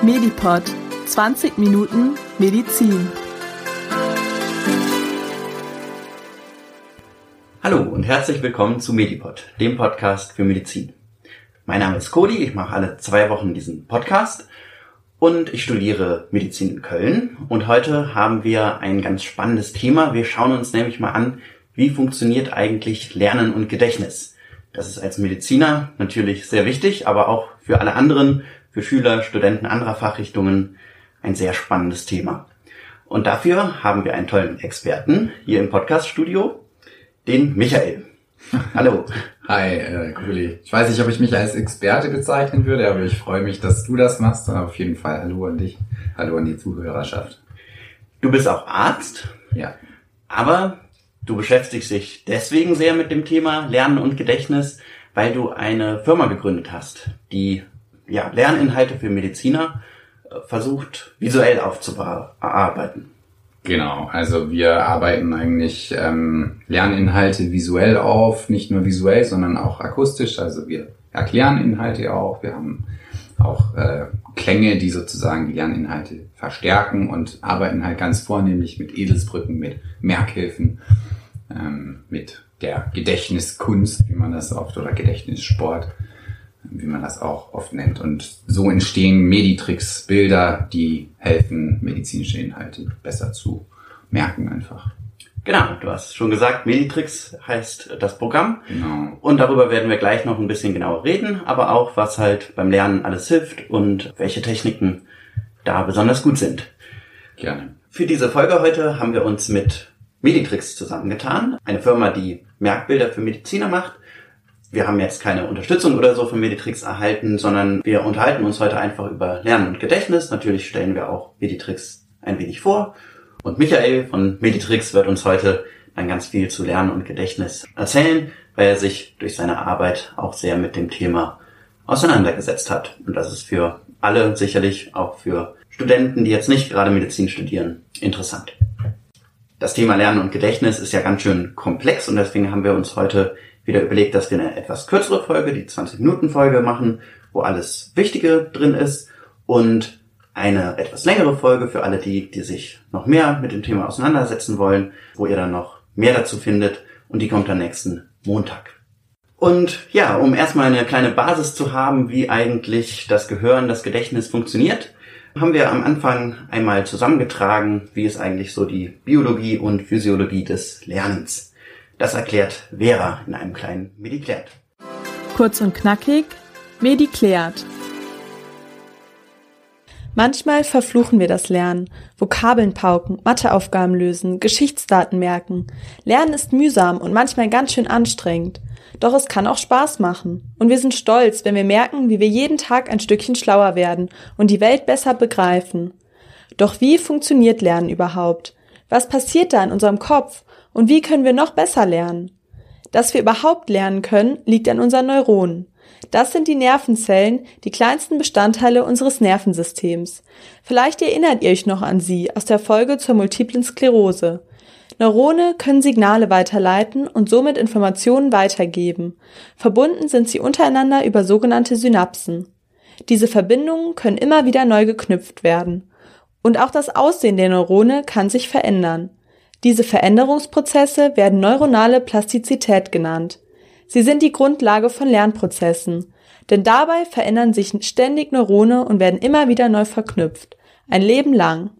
Medipod 20 Minuten Medizin. Hallo und herzlich willkommen zu Medipod, dem Podcast für Medizin. Mein Name ist Cody, ich mache alle zwei Wochen diesen Podcast und ich studiere Medizin in Köln und heute haben wir ein ganz spannendes Thema. Wir schauen uns nämlich mal an, wie funktioniert eigentlich Lernen und Gedächtnis. Das ist als Mediziner natürlich sehr wichtig, aber auch für alle anderen, für Schüler, Studenten anderer Fachrichtungen ein sehr spannendes Thema. Und dafür haben wir einen tollen Experten hier im Podcaststudio, den Michael. Hallo. Hi, äh, Kuli. Ich weiß nicht, ob ich mich als Experte bezeichnen würde, aber ich freue mich, dass du das machst. Auf jeden Fall hallo an dich. Hallo an die Zuhörerschaft. Du bist auch Arzt. Ja. Aber du beschäftigst dich deswegen sehr mit dem Thema Lernen und Gedächtnis, weil du eine Firma gegründet hast, die ja, Lerninhalte für Mediziner äh, versucht visuell aufzuarbeiten. Genau, also wir arbeiten eigentlich ähm, Lerninhalte visuell auf, nicht nur visuell, sondern auch akustisch. Also wir erklären Inhalte auch, wir haben auch äh, Klänge, die sozusagen die Lerninhalte verstärken und arbeiten halt ganz vornehmlich mit Edelsbrücken, mit Merkhilfen, ähm, mit der Gedächtniskunst, wie man das oft, oder Gedächtnissport, wie man das auch oft nennt. Und so entstehen Meditricks, Bilder, die helfen, medizinische Inhalte besser zu merken einfach. Genau, du hast schon gesagt, Meditricks heißt das Programm. Genau. Und darüber werden wir gleich noch ein bisschen genauer reden, aber auch, was halt beim Lernen alles hilft und welche Techniken da besonders gut sind. Gerne. Für diese Folge heute haben wir uns mit Meditricks zusammengetan, eine Firma, die Merkbilder für Mediziner macht. Wir haben jetzt keine Unterstützung oder so von Meditrix erhalten, sondern wir unterhalten uns heute einfach über Lernen und Gedächtnis. Natürlich stellen wir auch Meditrix ein wenig vor. Und Michael von Meditrix wird uns heute dann ganz viel zu Lernen und Gedächtnis erzählen, weil er sich durch seine Arbeit auch sehr mit dem Thema auseinandergesetzt hat. Und das ist für alle sicherlich auch für Studenten, die jetzt nicht gerade Medizin studieren, interessant. Das Thema Lernen und Gedächtnis ist ja ganz schön komplex und deswegen haben wir uns heute wieder überlegt, dass wir eine etwas kürzere Folge, die 20-Minuten-Folge machen, wo alles Wichtige drin ist und eine etwas längere Folge für alle die, die sich noch mehr mit dem Thema auseinandersetzen wollen, wo ihr dann noch mehr dazu findet und die kommt dann nächsten Montag. Und ja, um erstmal eine kleine Basis zu haben, wie eigentlich das Gehirn, das Gedächtnis funktioniert, haben wir am Anfang einmal zusammengetragen, wie ist eigentlich so die Biologie und Physiologie des Lernens. Das erklärt Vera in einem kleinen Mediklärt. Kurz und knackig, Mediklärt. Manchmal verfluchen wir das Lernen, Vokabeln pauken, Matheaufgaben lösen, Geschichtsdaten merken. Lernen ist mühsam und manchmal ganz schön anstrengend. Doch es kann auch Spaß machen. Und wir sind stolz, wenn wir merken, wie wir jeden Tag ein Stückchen schlauer werden und die Welt besser begreifen. Doch wie funktioniert Lernen überhaupt? Was passiert da in unserem Kopf? Und wie können wir noch besser lernen? Dass wir überhaupt lernen können, liegt an unseren Neuronen. Das sind die Nervenzellen, die kleinsten Bestandteile unseres Nervensystems. Vielleicht erinnert ihr euch noch an sie aus der Folge zur multiplen Sklerose. Neurone können Signale weiterleiten und somit Informationen weitergeben. Verbunden sind sie untereinander über sogenannte Synapsen. Diese Verbindungen können immer wieder neu geknüpft werden. Und auch das Aussehen der Neurone kann sich verändern. Diese Veränderungsprozesse werden neuronale Plastizität genannt. Sie sind die Grundlage von Lernprozessen, denn dabei verändern sich ständig Neurone und werden immer wieder neu verknüpft, ein Leben lang.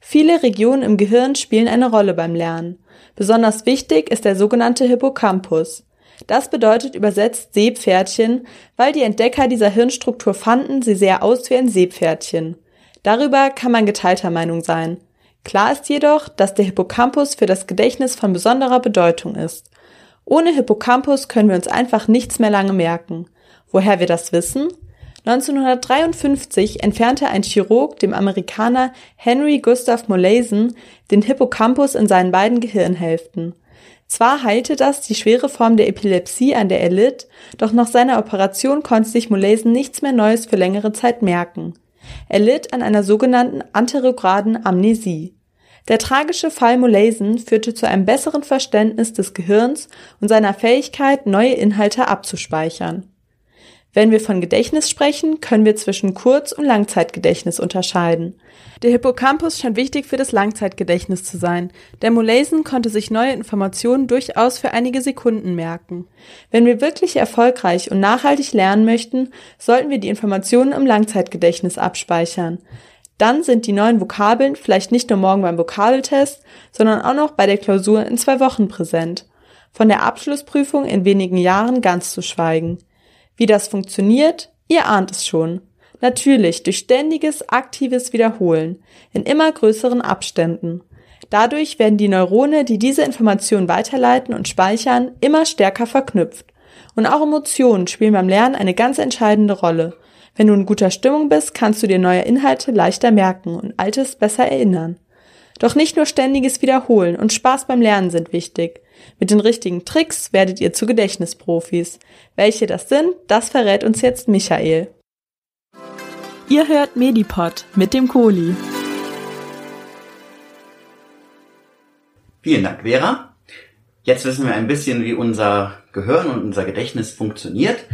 Viele Regionen im Gehirn spielen eine Rolle beim Lernen. Besonders wichtig ist der sogenannte Hippocampus. Das bedeutet übersetzt Seepferdchen, weil die Entdecker dieser Hirnstruktur fanden, sie sehr aus wie ein Seepferdchen. Darüber kann man geteilter Meinung sein. Klar ist jedoch, dass der Hippocampus für das Gedächtnis von besonderer Bedeutung ist. Ohne Hippocampus können wir uns einfach nichts mehr lange merken. Woher wir das wissen? 1953 entfernte ein Chirurg dem Amerikaner Henry Gustav Molaison den Hippocampus in seinen beiden Gehirnhälften. Zwar heilte das die schwere Form der Epilepsie, an der er litt, doch nach seiner Operation konnte sich Molaison nichts mehr Neues für längere Zeit merken. Er litt an einer sogenannten anterograden Amnesie. Der tragische Fall Molaison führte zu einem besseren Verständnis des Gehirns und seiner Fähigkeit, neue Inhalte abzuspeichern. Wenn wir von Gedächtnis sprechen, können wir zwischen Kurz- und Langzeitgedächtnis unterscheiden. Der Hippocampus scheint wichtig für das Langzeitgedächtnis zu sein. Der Molaison konnte sich neue Informationen durchaus für einige Sekunden merken. Wenn wir wirklich erfolgreich und nachhaltig lernen möchten, sollten wir die Informationen im Langzeitgedächtnis abspeichern. Dann sind die neuen Vokabeln vielleicht nicht nur morgen beim Vokabeltest, sondern auch noch bei der Klausur in zwei Wochen präsent. Von der Abschlussprüfung in wenigen Jahren ganz zu schweigen. Wie das funktioniert, ihr ahnt es schon. Natürlich durch ständiges, aktives Wiederholen in immer größeren Abständen. Dadurch werden die Neurone, die diese Informationen weiterleiten und speichern, immer stärker verknüpft. Und auch Emotionen spielen beim Lernen eine ganz entscheidende Rolle. Wenn du in guter Stimmung bist, kannst du dir neue Inhalte leichter merken und Altes besser erinnern. Doch nicht nur ständiges Wiederholen und Spaß beim Lernen sind wichtig. Mit den richtigen Tricks werdet ihr zu Gedächtnisprofis. Welche das sind, das verrät uns jetzt Michael. Ihr hört Medipod mit dem Kohli. Vielen Dank, Vera. Jetzt wissen wir ein bisschen, wie unser Gehirn und unser Gedächtnis funktioniert.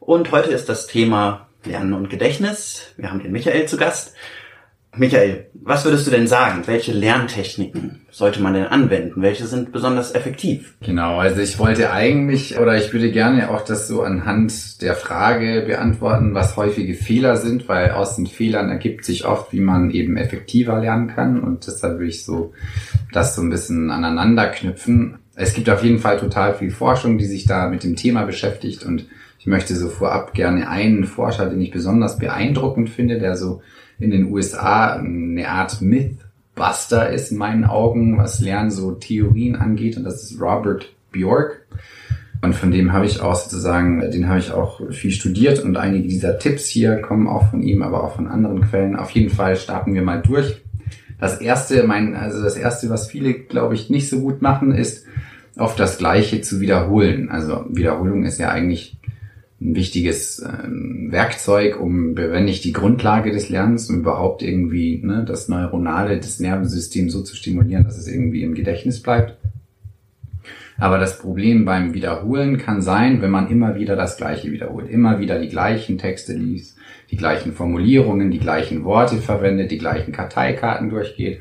Und heute ist das Thema Lernen und Gedächtnis. Wir haben den Michael zu Gast. Michael, was würdest du denn sagen? Welche Lerntechniken sollte man denn anwenden? Welche sind besonders effektiv? Genau, also ich wollte eigentlich oder ich würde gerne auch das so anhand der Frage beantworten, was häufige Fehler sind, weil aus den Fehlern ergibt sich oft, wie man eben effektiver lernen kann und deshalb würde ich so das so ein bisschen aneinander knüpfen. Es gibt auf jeden Fall total viel Forschung, die sich da mit dem Thema beschäftigt und ich möchte so vorab gerne einen Forscher, den ich besonders beeindruckend finde, der so in den USA eine Art Mythbuster ist in meinen Augen, was Lernen so Theorien angeht. Und das ist Robert Bjork. Und von dem habe ich auch sozusagen, den habe ich auch viel studiert und einige dieser Tipps hier kommen auch von ihm, aber auch von anderen Quellen. Auf jeden Fall starten wir mal durch. Das erste, mein, also das erste, was viele, glaube ich, nicht so gut machen, ist, auf das Gleiche zu wiederholen. Also Wiederholung ist ja eigentlich ein wichtiges ähm, Werkzeug, um, wenn nicht die Grundlage des Lernens, um überhaupt irgendwie ne, das Neuronale, das Nervensystem so zu stimulieren, dass es irgendwie im Gedächtnis bleibt. Aber das Problem beim Wiederholen kann sein, wenn man immer wieder das Gleiche wiederholt, immer wieder die gleichen Texte liest, die gleichen Formulierungen, die gleichen Worte verwendet, die gleichen Karteikarten durchgeht.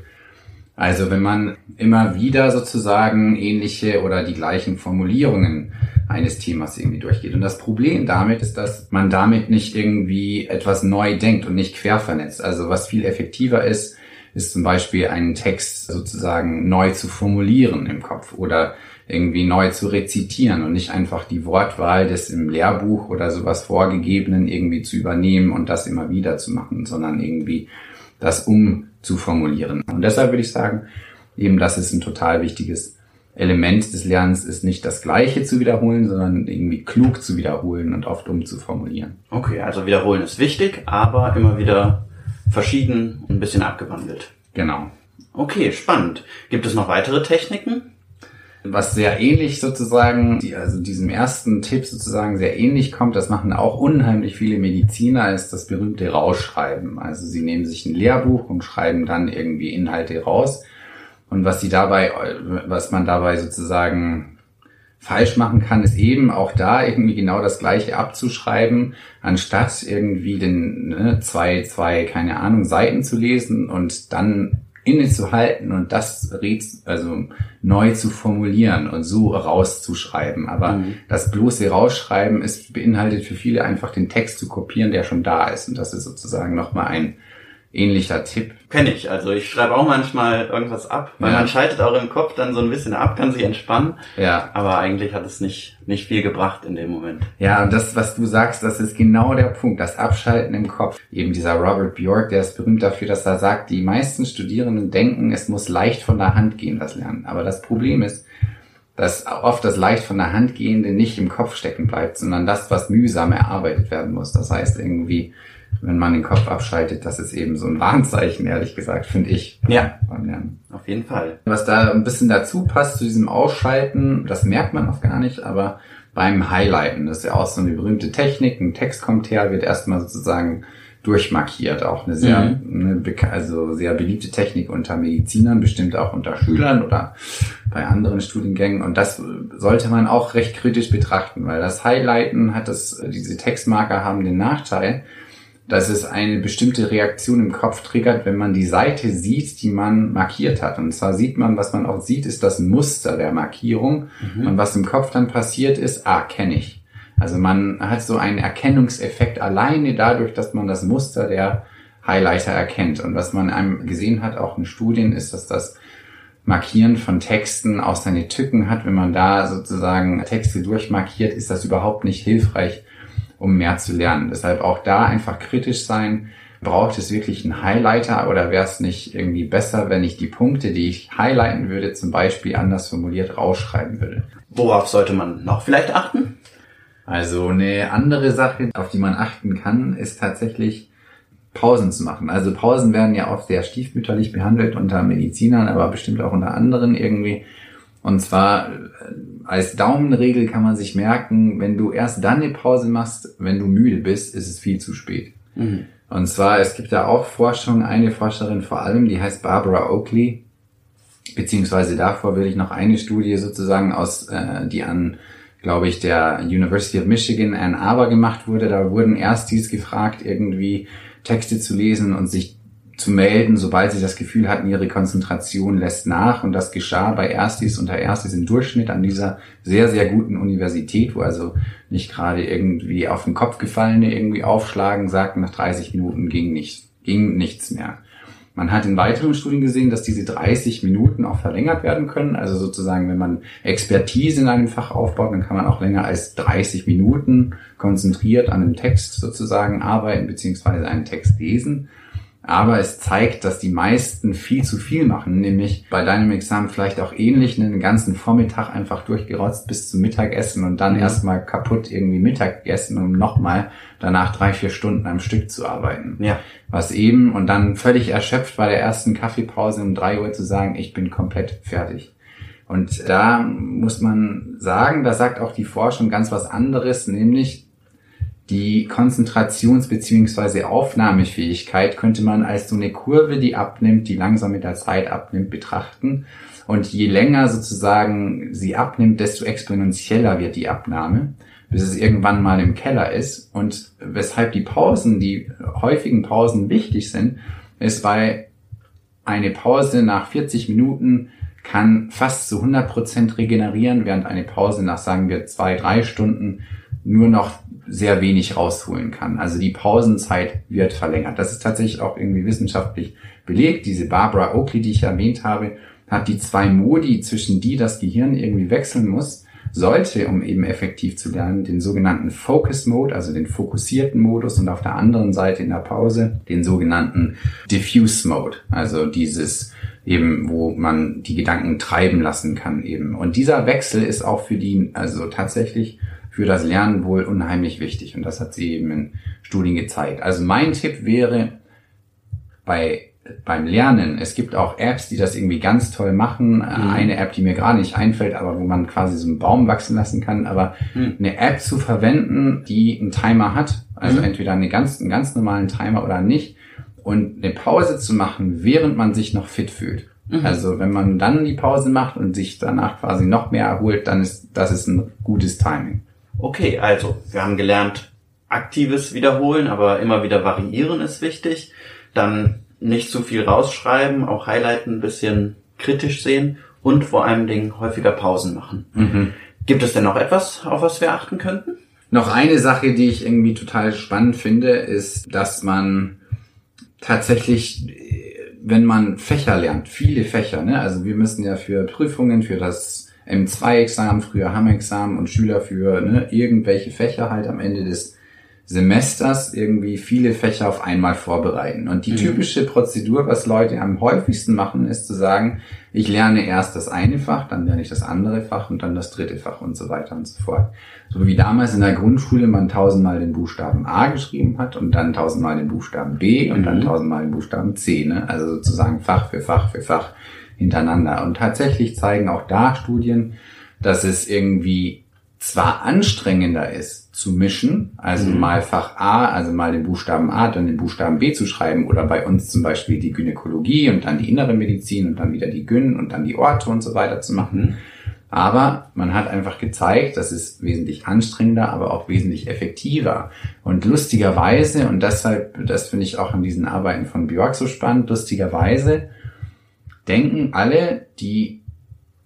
Also wenn man immer wieder sozusagen ähnliche oder die gleichen Formulierungen eines Themas irgendwie durchgeht. Und das Problem damit ist, dass man damit nicht irgendwie etwas neu denkt und nicht quer vernetzt. Also was viel effektiver ist, ist zum Beispiel einen Text sozusagen neu zu formulieren im Kopf oder irgendwie neu zu rezitieren und nicht einfach die Wortwahl des im Lehrbuch oder sowas vorgegebenen irgendwie zu übernehmen und das immer wieder zu machen, sondern irgendwie das umzuformulieren. Und deshalb würde ich sagen, eben das ist ein total wichtiges Element des Lernens ist nicht das Gleiche zu wiederholen, sondern irgendwie klug zu wiederholen und oft umzuformulieren. Okay, also wiederholen ist wichtig, aber immer wieder verschieden und ein bisschen abgewandelt. Genau. Okay, spannend. Gibt es noch weitere Techniken? Was sehr ähnlich sozusagen, die, also diesem ersten Tipp sozusagen sehr ähnlich kommt, das machen auch unheimlich viele Mediziner, ist das berühmte Rausschreiben. Also sie nehmen sich ein Lehrbuch und schreiben dann irgendwie Inhalte raus und was sie dabei, was man dabei sozusagen falsch machen kann, ist eben auch da irgendwie genau das Gleiche abzuschreiben, anstatt irgendwie den ne, zwei, zwei, keine Ahnung, Seiten zu lesen und dann innezuhalten und das also neu zu formulieren und so rauszuschreiben. Aber mhm. das bloße Rausschreiben ist beinhaltet für viele einfach den Text zu kopieren, der schon da ist. Und das ist sozusagen nochmal ein ähnlicher Tipp. Kenne ich. Also ich schreibe auch manchmal irgendwas ab, weil ja. man schaltet auch im Kopf dann so ein bisschen ab, kann sich entspannen. Ja. Aber eigentlich hat es nicht, nicht viel gebracht in dem Moment. Ja, und das, was du sagst, das ist genau der Punkt. Das Abschalten im Kopf. Eben dieser Robert Bjork, der ist berühmt dafür, dass er sagt, die meisten Studierenden denken, es muss leicht von der Hand gehen, das Lernen. Aber das Problem ist, dass oft das leicht von der Hand gehende nicht im Kopf stecken bleibt, sondern das, was mühsam erarbeitet werden muss. Das heißt irgendwie, wenn man den Kopf abschaltet, das ist eben so ein Warnzeichen, ehrlich gesagt, finde ich. Ja, auf jeden Fall. Was da ein bisschen dazu passt zu diesem Ausschalten, das merkt man oft gar nicht, aber beim Highlighten, das ist ja auch so eine berühmte Technik, ein Text kommt her, wird erstmal sozusagen durchmarkiert. Auch eine sehr, mhm. eine, also sehr beliebte Technik unter Medizinern, bestimmt auch unter Schülern oder bei anderen Studiengängen. Und das sollte man auch recht kritisch betrachten, weil das Highlighten hat das, diese Textmarker haben den Nachteil, dass es eine bestimmte Reaktion im Kopf triggert, wenn man die Seite sieht, die man markiert hat. Und zwar sieht man, was man auch sieht, ist das Muster der Markierung. Mhm. Und was im Kopf dann passiert ist, ah, kenne ich. Also man hat so einen Erkennungseffekt alleine dadurch, dass man das Muster der Highlighter erkennt. Und was man einem gesehen hat, auch in Studien, ist, dass das Markieren von Texten auch seine Tücken hat. Wenn man da sozusagen Texte durchmarkiert, ist das überhaupt nicht hilfreich, um mehr zu lernen. Deshalb auch da einfach kritisch sein. Braucht es wirklich einen Highlighter oder wäre es nicht irgendwie besser, wenn ich die Punkte, die ich highlighten würde, zum Beispiel anders formuliert rausschreiben würde? Worauf sollte man noch vielleicht achten? Also eine andere Sache, auf die man achten kann, ist tatsächlich Pausen zu machen. Also Pausen werden ja oft sehr stiefmütterlich behandelt unter Medizinern, aber bestimmt auch unter anderen irgendwie. Und zwar als Daumenregel kann man sich merken, wenn du erst dann eine Pause machst, wenn du müde bist, ist es viel zu spät. Mhm. Und zwar, es gibt da auch Forschung, eine Forscherin vor allem, die heißt Barbara Oakley, beziehungsweise davor will ich noch eine Studie sozusagen aus, äh, die an, glaube ich, der University of Michigan Ann Arbor gemacht wurde. Da wurden erst dies gefragt, irgendwie Texte zu lesen und sich zu melden, sobald sie das Gefühl hatten, ihre Konzentration lässt nach. Und das geschah bei Erstis unter Erstis im Durchschnitt an dieser sehr, sehr guten Universität, wo also nicht gerade irgendwie auf den Kopf gefallene irgendwie aufschlagen, sagten, nach 30 Minuten ging nichts, ging nichts mehr. Man hat in weiteren Studien gesehen, dass diese 30 Minuten auch verlängert werden können. Also sozusagen, wenn man Expertise in einem Fach aufbaut, dann kann man auch länger als 30 Minuten konzentriert an einem Text sozusagen arbeiten, beziehungsweise einen Text lesen. Aber es zeigt, dass die meisten viel zu viel machen, nämlich bei deinem Examen vielleicht auch ähnlich einen ganzen Vormittag einfach durchgerotzt bis zum Mittagessen und dann mhm. erstmal kaputt irgendwie Mittagessen, um nochmal danach drei, vier Stunden am Stück zu arbeiten. Ja. Was eben und dann völlig erschöpft bei der ersten Kaffeepause um drei Uhr zu sagen, ich bin komplett fertig. Und da muss man sagen, da sagt auch die Forschung ganz was anderes, nämlich die Konzentrations- bzw. Aufnahmefähigkeit könnte man als so eine Kurve, die abnimmt, die langsam mit der Zeit abnimmt, betrachten. Und je länger sozusagen sie abnimmt, desto exponentieller wird die Abnahme, bis es irgendwann mal im Keller ist. Und weshalb die Pausen, die häufigen Pausen wichtig sind, ist, weil eine Pause nach 40 Minuten kann fast zu 100 Prozent regenerieren, während eine Pause nach, sagen wir, zwei, drei Stunden nur noch sehr wenig rausholen kann. Also die Pausenzeit wird verlängert. Das ist tatsächlich auch irgendwie wissenschaftlich belegt. Diese Barbara Oakley, die ich erwähnt habe, hat die zwei Modi, zwischen die das Gehirn irgendwie wechseln muss, sollte, um eben effektiv zu lernen, den sogenannten Focus Mode, also den fokussierten Modus und auf der anderen Seite in der Pause den sogenannten Diffuse Mode, also dieses eben, wo man die Gedanken treiben lassen kann eben. Und dieser Wechsel ist auch für die, also tatsächlich für das Lernen wohl unheimlich wichtig. Und das hat sie eben in Studien gezeigt. Also mein Tipp wäre bei beim Lernen, es gibt auch Apps, die das irgendwie ganz toll machen. Mhm. Eine App, die mir gerade nicht einfällt, aber wo man quasi so einen Baum wachsen lassen kann. Aber mhm. eine App zu verwenden, die einen Timer hat, also mhm. entweder eine ganz, einen ganz normalen Timer oder nicht, und eine Pause zu machen, während man sich noch fit fühlt. Mhm. Also wenn man dann die Pause macht und sich danach quasi noch mehr erholt, dann ist das ist ein gutes Timing. Okay, also wir haben gelernt, aktives Wiederholen, aber immer wieder variieren ist wichtig. Dann nicht zu viel rausschreiben, auch Highlighten ein bisschen kritisch sehen und vor allen Dingen häufiger Pausen machen. Mhm. Gibt es denn noch etwas, auf was wir achten könnten? Noch eine Sache, die ich irgendwie total spannend finde, ist, dass man tatsächlich, wenn man Fächer lernt, viele Fächer, ne? also wir müssen ja für Prüfungen, für das M2-Examen, früher Hamm-Examen und Schüler für ne, irgendwelche Fächer halt am Ende des Semesters irgendwie viele Fächer auf einmal vorbereiten. Und die mhm. typische Prozedur, was Leute am häufigsten machen, ist zu sagen, ich lerne erst das eine Fach, dann lerne ich das andere Fach und dann das dritte Fach und so weiter und so fort. So wie damals in der Grundschule man tausendmal den Buchstaben A geschrieben hat und dann tausendmal den Buchstaben B und mhm. dann tausendmal den Buchstaben C. Ne? Also sozusagen Fach für Fach für Fach hintereinander. Und tatsächlich zeigen auch da Studien, dass es irgendwie zwar anstrengender ist zu mischen, also mhm. mal Fach A, also mal den Buchstaben A, dann den Buchstaben B zu schreiben oder bei uns zum Beispiel die Gynäkologie und dann die innere Medizin und dann wieder die Gyn und dann die Orte und so weiter zu machen. Mhm. Aber man hat einfach gezeigt, das ist wesentlich anstrengender, aber auch wesentlich effektiver. Und lustigerweise, und deshalb, das finde ich auch an diesen Arbeiten von Björk so spannend, lustigerweise denken alle, die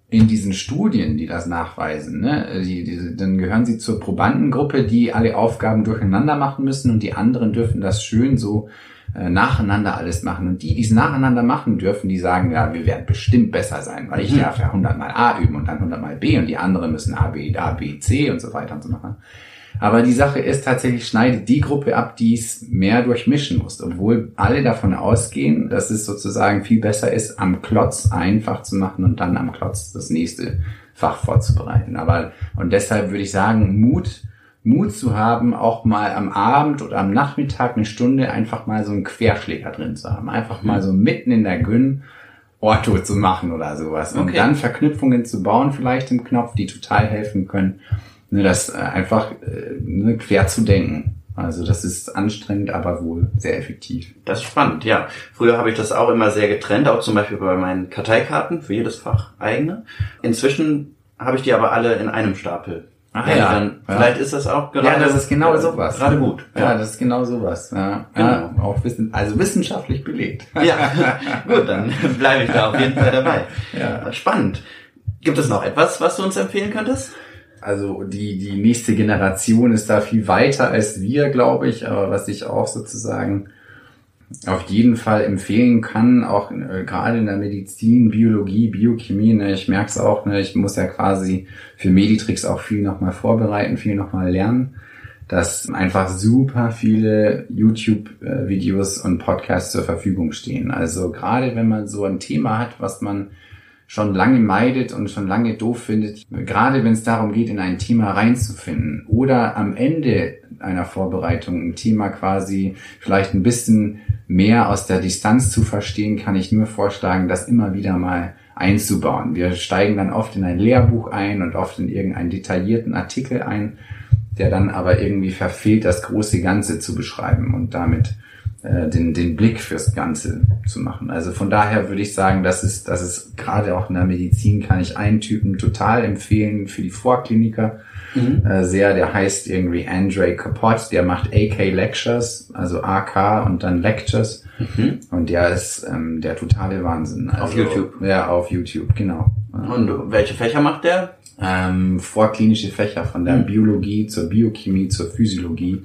in diesen Studien, die das nachweisen, ne, die, die, dann gehören sie zur Probandengruppe, die alle Aufgaben durcheinander machen müssen und die anderen dürfen das schön so äh, nacheinander alles machen. Und die, die es nacheinander machen dürfen, die sagen, ja, wir werden bestimmt besser sein, weil ich mhm. darf ja 100 mal A üben und dann 100 mal B und die anderen müssen A, B, A, B, C und so weiter und so machen. Aber die Sache ist tatsächlich, schneidet die Gruppe ab, die es mehr durchmischen muss, obwohl alle davon ausgehen, dass es sozusagen viel besser ist, am Klotz einfach zu machen und dann am Klotz das nächste Fach vorzubereiten. Aber, und deshalb würde ich sagen, Mut, Mut zu haben, auch mal am Abend oder am Nachmittag eine Stunde einfach mal so einen Querschläger drin zu haben. Einfach mal so mitten in der Gün Orto zu machen oder sowas. Und okay. dann Verknüpfungen zu bauen vielleicht im Knopf, die total helfen können ne, das äh, einfach äh, ne, quer zu denken. Also das ist anstrengend, aber wohl sehr effektiv. Das ist spannend, ja. Früher habe ich das auch immer sehr getrennt, auch zum Beispiel bei meinen Karteikarten für jedes Fach eigene. Inzwischen habe ich die aber alle in einem Stapel. Ach ja, dann, ja. vielleicht ist das auch gerade. Ja, das ist genau sowas. Gerade gut. Ja. ja, das ist genau sowas. Ja, genau. auch wissen, also wissenschaftlich belegt. Ja, gut, dann bleibe ich da auf jeden Fall dabei. Ja. Spannend. Gibt es noch etwas, was du uns empfehlen könntest? Also die, die nächste Generation ist da viel weiter als wir, glaube ich, aber was ich auch sozusagen auf jeden Fall empfehlen kann, auch äh, gerade in der Medizin, Biologie, Biochemie, ne, ich merke es auch, ne, ich muss ja quasi für Meditrix auch viel nochmal vorbereiten, viel nochmal lernen, dass einfach super viele YouTube-Videos und Podcasts zur Verfügung stehen. Also gerade wenn man so ein Thema hat, was man schon lange meidet und schon lange doof findet, gerade wenn es darum geht, in ein Thema reinzufinden oder am Ende einer Vorbereitung ein Thema quasi vielleicht ein bisschen mehr aus der Distanz zu verstehen, kann ich nur vorschlagen, das immer wieder mal einzubauen. Wir steigen dann oft in ein Lehrbuch ein und oft in irgendeinen detaillierten Artikel ein, der dann aber irgendwie verfehlt, das große Ganze zu beschreiben und damit äh, den, den Blick fürs Ganze zu machen. Also von daher würde ich sagen, das ist, das ist gerade auch in der Medizin kann ich einen Typen total empfehlen für die Vorkliniker. Mhm. Äh, sehr, der heißt irgendwie Andre Kapott, der macht AK Lectures, also AK und dann Lectures. Mhm. Und der ist ähm, der totale Wahnsinn. Also, auf YouTube. Ja, auf YouTube, genau. Und welche Fächer macht der? Ähm, vorklinische Fächer von der mhm. Biologie zur Biochemie zur Physiologie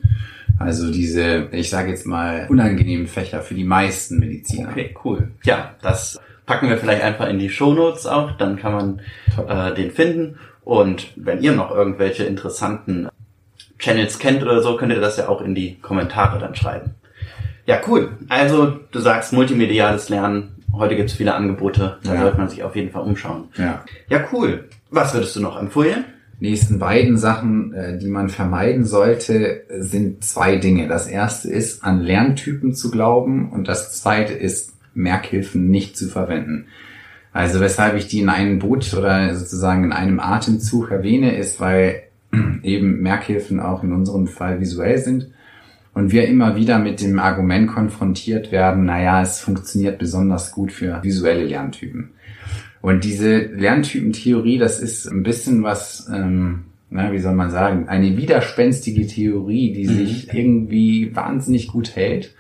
also diese, ich sage jetzt mal, unangenehmen Fächer für die meisten Mediziner. Okay, cool. Ja, das packen wir vielleicht einfach in die Shownotes auch, dann kann man äh, den finden. Und wenn ihr noch irgendwelche interessanten Channels kennt oder so, könnt ihr das ja auch in die Kommentare dann schreiben. Ja, cool. Also du sagst multimediales Lernen. Heute gibt's viele Angebote. Da ja. sollte man sich auf jeden Fall umschauen. Ja. Ja, cool. Was würdest du noch empfehlen? Nächsten beiden Sachen, äh, die man vermeiden sollte, sind zwei Dinge. Das erste ist, an Lerntypen zu glauben und das zweite ist, Merkhilfen nicht zu verwenden. Also weshalb ich die in einem Boot oder sozusagen in einem Atemzug erwähne, ist, weil eben Merkhilfen auch in unserem Fall visuell sind und wir immer wieder mit dem Argument konfrontiert werden, naja, es funktioniert besonders gut für visuelle Lerntypen. Und diese Lerntypentheorie, das ist ein bisschen was, ähm, na, wie soll man sagen, eine widerspenstige Theorie, die mhm. sich irgendwie wahnsinnig gut hält.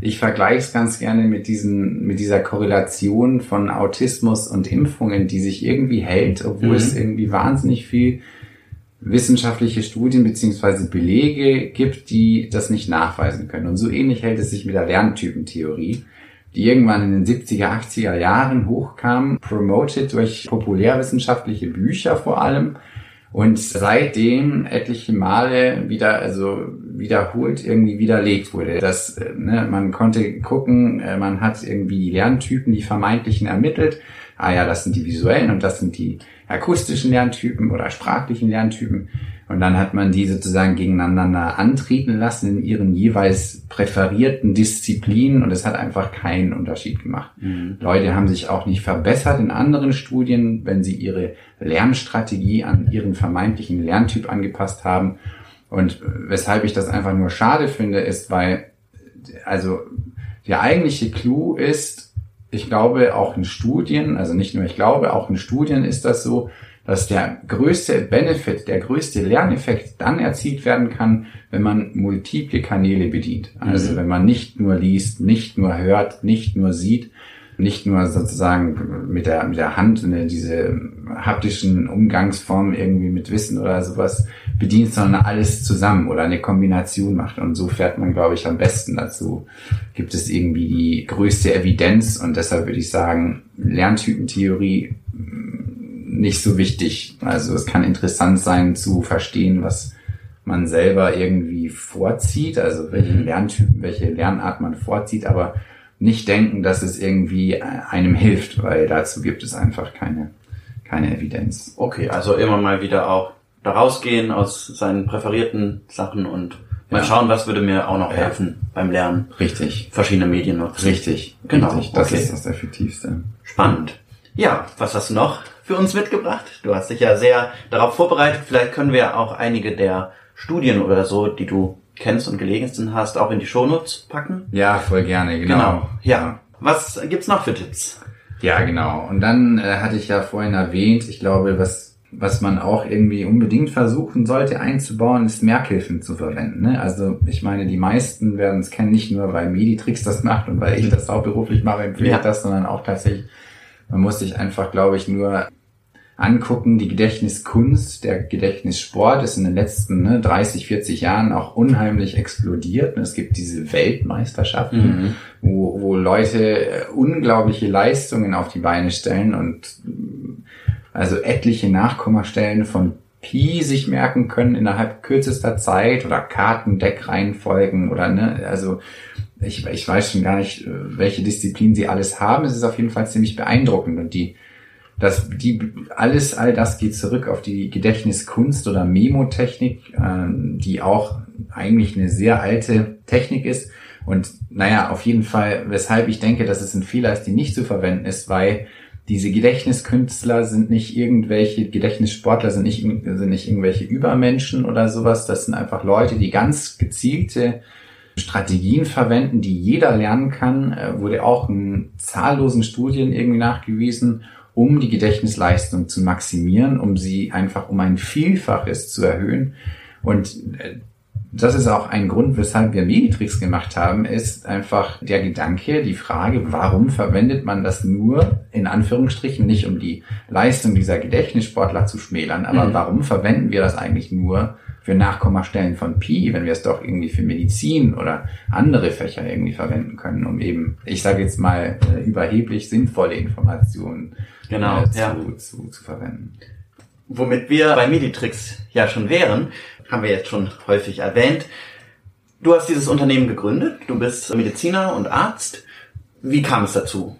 Ich vergleiche es ganz gerne mit diesen, mit dieser Korrelation von Autismus und Impfungen, die sich irgendwie hält, obwohl mhm. es irgendwie wahnsinnig viel wissenschaftliche Studien beziehungsweise Belege gibt, die das nicht nachweisen können. Und so ähnlich hält es sich mit der Lerntypentheorie die irgendwann in den 70er, 80er Jahren hochkam, promoted durch populärwissenschaftliche Bücher vor allem und seitdem etliche Male wieder, also wiederholt irgendwie widerlegt wurde. Das, ne, man konnte gucken, äh, man hat irgendwie die Lerntypen, die vermeintlichen ermittelt. Ah ja, das sind die visuellen und das sind die akustischen Lerntypen oder sprachlichen Lerntypen. Und dann hat man die sozusagen gegeneinander antreten lassen in ihren jeweils präferierten Disziplinen und es hat einfach keinen Unterschied gemacht. Mhm. Leute haben sich auch nicht verbessert in anderen Studien, wenn sie ihre Lernstrategie an ihren vermeintlichen Lerntyp angepasst haben. Und weshalb ich das einfach nur schade finde, ist, weil, also, der eigentliche Clou ist, ich glaube auch in Studien, also nicht nur ich glaube, auch in Studien ist das so, dass der größte Benefit, der größte Lerneffekt dann erzielt werden kann, wenn man multiple Kanäle bedient. Also mhm. wenn man nicht nur liest, nicht nur hört, nicht nur sieht, nicht nur sozusagen mit der, mit der Hand ne, diese haptischen Umgangsformen irgendwie mit Wissen oder sowas bedient, sondern alles zusammen oder eine Kombination macht. Und so fährt man, glaube ich, am besten dazu. Gibt es irgendwie die größte Evidenz und deshalb würde ich sagen, Lerntypentheorie nicht so wichtig. Also es kann interessant sein zu verstehen, was man selber irgendwie vorzieht, also welche mhm. Lerntypen, welche Lernart man vorzieht, aber nicht denken, dass es irgendwie einem hilft, weil dazu gibt es einfach keine, keine Evidenz. Okay, also immer mal wieder auch da rausgehen aus seinen präferierten Sachen und mal ja. schauen, was würde mir auch noch helfen beim Lernen. Richtig. Verschiedene Medien nutzen. Richtig. Genau. Richtig. Das okay. ist das Effektivste. Spannend. Ja, was hast du noch für uns mitgebracht? Du hast dich ja sehr darauf vorbereitet. Vielleicht können wir auch einige der Studien oder so, die du kennst und gelesen hast, auch in die Shownotes packen? Ja, voll gerne, genau. Genau, ja. Was gibt's noch für Tipps? Ja, genau. Und dann äh, hatte ich ja vorhin erwähnt, ich glaube, was, was man auch irgendwie unbedingt versuchen sollte einzubauen, ist Merkhilfen zu verwenden. Ne? Also ich meine, die meisten werden es kennen, nicht nur weil Meditrix das macht und weil ich das auch beruflich mache, empfehle ja. ich das, sondern auch tatsächlich, man muss sich einfach, glaube ich, nur angucken, die Gedächtniskunst, der Gedächtnissport ist in den letzten ne, 30, 40 Jahren auch unheimlich explodiert. Es gibt diese Weltmeisterschaften, mhm. wo, wo Leute äh, unglaubliche Leistungen auf die Beine stellen und also etliche Nachkommastellen von Pi sich merken können innerhalb kürzester Zeit oder Kartendeckreihenfolgen oder ne, also ich, ich weiß schon gar nicht, welche Disziplinen sie alles haben. Es ist auf jeden Fall ziemlich beeindruckend und die das, die, alles, all das geht zurück auf die Gedächtniskunst oder Memotechnik, äh, die auch eigentlich eine sehr alte Technik ist. Und naja, auf jeden Fall, weshalb ich denke, dass es ein Fehler ist, die nicht zu verwenden ist, weil diese Gedächtniskünstler sind nicht irgendwelche, Gedächtnissportler sind nicht, sind nicht irgendwelche Übermenschen oder sowas. Das sind einfach Leute, die ganz gezielte Strategien verwenden, die jeder lernen kann, äh, wurde auch in zahllosen Studien irgendwie nachgewiesen um die Gedächtnisleistung zu maximieren, um sie einfach um ein Vielfaches zu erhöhen. Und äh, das ist auch ein Grund, weshalb wir Meditrix gemacht haben, ist einfach der Gedanke, die Frage, warum verwendet man das nur, in Anführungsstrichen, nicht um die Leistung dieser Gedächtnissportler zu schmälern, aber mhm. warum verwenden wir das eigentlich nur für Nachkommastellen von Pi, wenn wir es doch irgendwie für Medizin oder andere Fächer irgendwie verwenden können, um eben, ich sage jetzt mal, äh, überheblich sinnvolle Informationen genau, äh, zu, ja. zu, zu verwenden. Womit wir bei Meditrix ja schon wären, haben wir jetzt schon häufig erwähnt. Du hast dieses Unternehmen gegründet, du bist Mediziner und Arzt. Wie kam es dazu?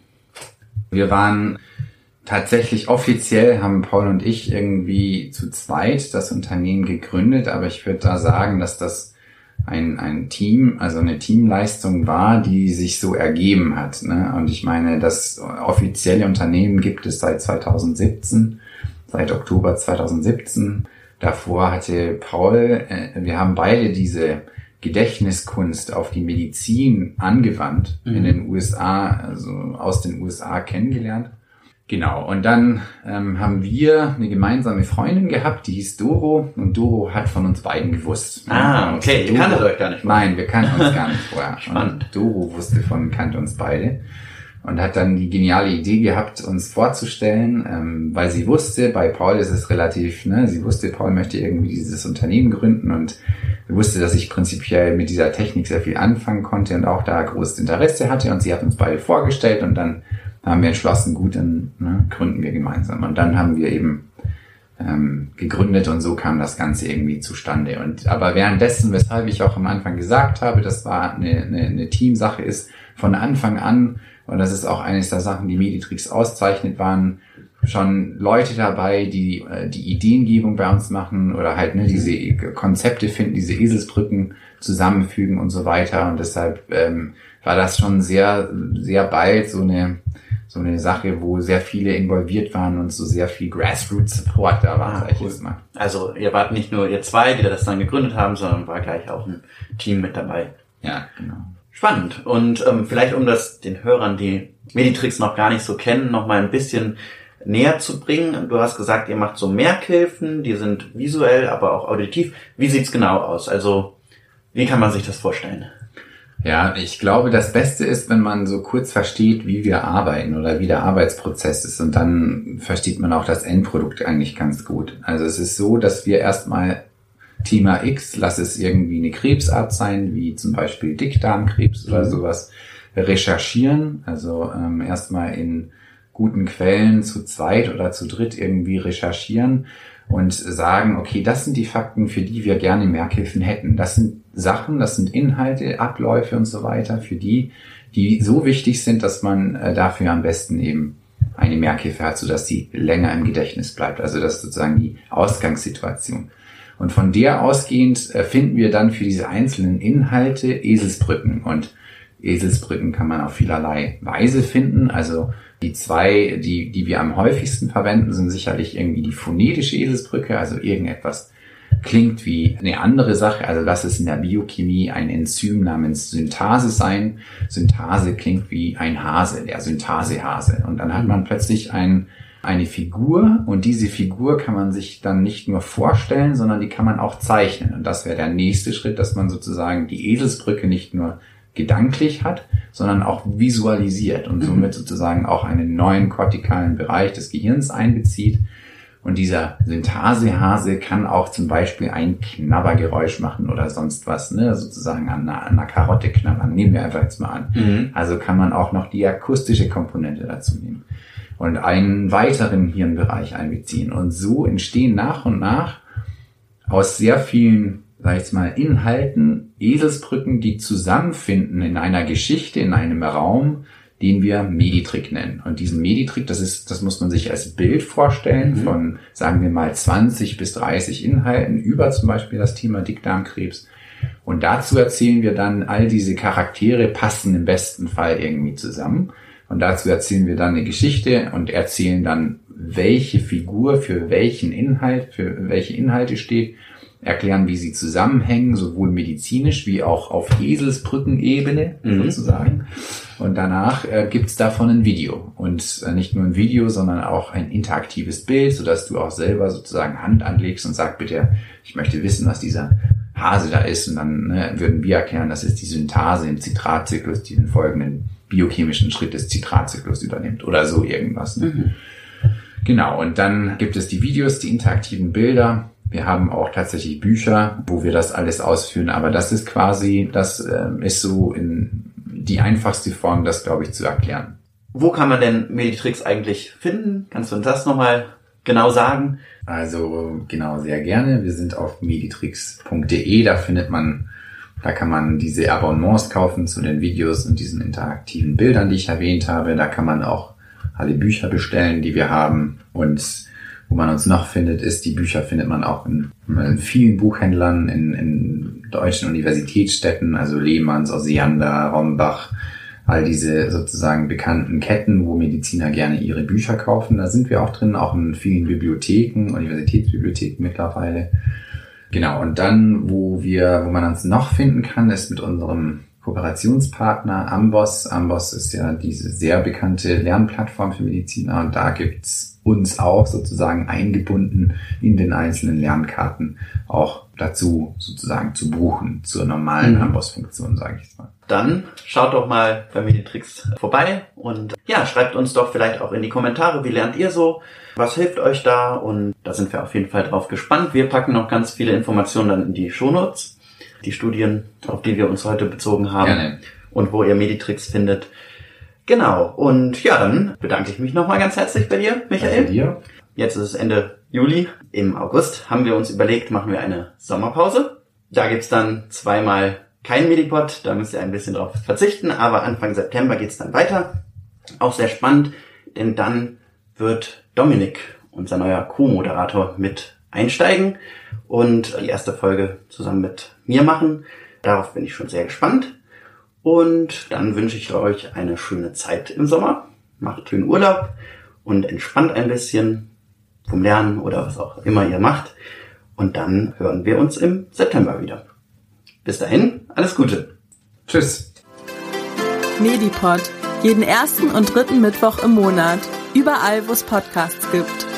Wir waren tatsächlich offiziell haben Paul und ich irgendwie zu zweit das Unternehmen gegründet, aber ich würde da sagen, dass das ein, ein Team, also eine Teamleistung war, die sich so ergeben hat. Ne? Und ich meine, das offizielle Unternehmen gibt es seit 2017, seit Oktober 2017. Davor hatte Paul, äh, wir haben beide diese Gedächtniskunst auf die Medizin angewandt mhm. in den USA, also aus den USA kennengelernt. Genau, und dann ähm, haben wir eine gemeinsame Freundin gehabt, die hieß Doro und Doro hat von uns beiden gewusst. Ah, okay, ihr kanntet euch gar nicht vorher. Nein, wir kannten uns gar nicht vorher. Spannend. Und Doro wusste von, kannte uns beide und hat dann die geniale Idee gehabt, uns vorzustellen, ähm, weil sie wusste, bei Paul ist es relativ, ne, sie wusste, Paul möchte irgendwie dieses Unternehmen gründen und wusste, dass ich prinzipiell mit dieser Technik sehr viel anfangen konnte und auch da großes Interesse hatte und sie hat uns beide vorgestellt und dann haben wir entschlossen, gut, dann ne, gründen wir gemeinsam. Und dann haben wir eben ähm, gegründet und so kam das Ganze irgendwie zustande. Und aber währenddessen, weshalb ich auch am Anfang gesagt habe, das war eine, eine, eine Teamsache ist, von Anfang an, und das ist auch eines der Sachen, die Meditrix auszeichnet, waren schon Leute dabei, die äh, die Ideengebung bei uns machen oder halt ne, diese Konzepte finden, diese Eselsbrücken zusammenfügen und so weiter. Und deshalb ähm, war das schon sehr, sehr bald so eine so eine Sache, wo sehr viele involviert waren und so sehr viel Grassroots-Support da war, ah, sag ich cool. jetzt mal. Also ihr wart nicht nur ihr zwei, die das dann gegründet haben, sondern war gleich auch ein Team mit dabei. Ja, genau. Spannend. Und ähm, vielleicht um das den Hörern, die Meditrix noch gar nicht so kennen, noch mal ein bisschen näher zu bringen. Du hast gesagt, ihr macht so Merkhilfen, die sind visuell, aber auch auditiv. Wie sieht's genau aus? Also, wie kann man sich das vorstellen? Ja, ich glaube, das Beste ist, wenn man so kurz versteht, wie wir arbeiten oder wie der Arbeitsprozess ist und dann versteht man auch das Endprodukt eigentlich ganz gut. Also es ist so, dass wir erstmal Thema X, lass es irgendwie eine Krebsart sein, wie zum Beispiel Dickdarmkrebs oder mhm. sowas, recherchieren. Also ähm, erstmal in guten Quellen zu zweit oder zu dritt irgendwie recherchieren und sagen, okay, das sind die Fakten, für die wir gerne Merkhilfen hätten. Das sind Sachen, das sind Inhalte, Abläufe und so weiter, für die, die so wichtig sind, dass man äh, dafür am besten eben eine Merkhilfe hat, sodass sie länger im Gedächtnis bleibt. Also das ist sozusagen die Ausgangssituation. Und von der ausgehend äh, finden wir dann für diese einzelnen Inhalte Eselsbrücken. Und Eselsbrücken kann man auf vielerlei Weise finden. Also die zwei, die, die wir am häufigsten verwenden, sind sicherlich irgendwie die phonetische Eselsbrücke, also irgendetwas klingt wie eine andere Sache. Also lass es in der Biochemie ein Enzym namens Synthase sein. Synthase klingt wie ein Hase, der Synthasehase. Und dann hat man plötzlich ein eine Figur und diese Figur kann man sich dann nicht nur vorstellen, sondern die kann man auch zeichnen. Und das wäre der nächste Schritt, dass man sozusagen die Eselsbrücke nicht nur gedanklich hat, sondern auch visualisiert und mhm. somit sozusagen auch einen neuen kortikalen Bereich des Gehirns einbezieht. Und dieser Synthasehase kann auch zum Beispiel ein Knabbergeräusch machen oder sonst was, ne? sozusagen an einer, an einer Karotte knabbern. Nehmen wir einfach jetzt mal an. Mhm. Also kann man auch noch die akustische Komponente dazu nehmen und einen weiteren Hirnbereich einbeziehen. Und so entstehen nach und nach aus sehr vielen, sag ich jetzt mal, Inhalten Eselsbrücken, die zusammenfinden in einer Geschichte, in einem Raum, den wir Meditrick nennen. Und diesen Meditrick, das ist, das muss man sich als Bild vorstellen mhm. von, sagen wir mal, 20 bis 30 Inhalten über zum Beispiel das Thema Dickdarmkrebs. Und dazu erzählen wir dann, all diese Charaktere passen im besten Fall irgendwie zusammen. Und dazu erzählen wir dann eine Geschichte und erzählen dann, welche Figur für welchen Inhalt, für welche Inhalte steht, erklären, wie sie zusammenhängen, sowohl medizinisch wie auch auf Eselsbrückenebene mhm. sozusagen. Und danach äh, gibt's davon ein Video. Und äh, nicht nur ein Video, sondern auch ein interaktives Bild, sodass du auch selber sozusagen Hand anlegst und sagst, bitte, ich möchte wissen, was dieser Hase da ist. Und dann ne, würden wir erklären, das ist die Synthase im Zitratzyklus, die den folgenden biochemischen Schritt des Zitratzyklus übernimmt oder so irgendwas. Ne? Mhm. Genau, und dann gibt es die Videos, die interaktiven Bilder. Wir haben auch tatsächlich Bücher, wo wir das alles ausführen, aber das ist quasi, das äh, ist so in die einfachste Form, das glaube ich zu erklären. Wo kann man denn Meditrix eigentlich finden? Kannst du uns das nochmal genau sagen? Also genau, sehr gerne. Wir sind auf meditrix.de, da findet man da kann man diese Abonnements kaufen zu den Videos und diesen interaktiven Bildern, die ich erwähnt habe. Da kann man auch alle Bücher bestellen, die wir haben. Und wo man uns noch findet, ist, die Bücher findet man auch in, in vielen Buchhändlern, in, in deutschen Universitätsstädten, also Lehmanns, Osiander, Rombach, all diese sozusagen bekannten Ketten, wo Mediziner gerne ihre Bücher kaufen. Da sind wir auch drin, auch in vielen Bibliotheken, Universitätsbibliotheken mittlerweile. Genau, und dann, wo wir, wo man uns noch finden kann, ist mit unserem Kooperationspartner Amboss. Amboss ist ja diese sehr bekannte Lernplattform für Mediziner und da gibt's uns auch sozusagen eingebunden in den einzelnen Lernkarten auch dazu sozusagen zu buchen zur normalen mhm. Amboss-Funktion, sage ich mal. Dann schaut doch mal bei Meditrix vorbei und ja, schreibt uns doch vielleicht auch in die Kommentare, wie lernt ihr so? Was hilft euch da? Und da sind wir auf jeden Fall drauf gespannt. Wir packen noch ganz viele Informationen dann in die Shownotes. Die Studien, auf die wir uns heute bezogen haben. Gerne. Und wo ihr Meditrix findet. Genau. Und ja, dann bedanke ich mich nochmal ganz herzlich bei dir, Michael. Bei dir. Jetzt ist es Ende Juli. Im August haben wir uns überlegt, machen wir eine Sommerpause. Da gibt's dann zweimal kein Medipod, da müsst ihr ein bisschen drauf verzichten, aber Anfang September geht's dann weiter. Auch sehr spannend, denn dann wird Dominik, unser neuer Co-Moderator, mit einsteigen und die erste Folge zusammen mit mir machen. Darauf bin ich schon sehr gespannt. Und dann wünsche ich euch eine schöne Zeit im Sommer. Macht schönen Urlaub und entspannt ein bisschen vom Lernen oder was auch immer ihr macht. Und dann hören wir uns im September wieder. Bis dahin, alles Gute. Tschüss. Medipod. Jeden ersten und dritten Mittwoch im Monat. Überall, wo es Podcasts gibt.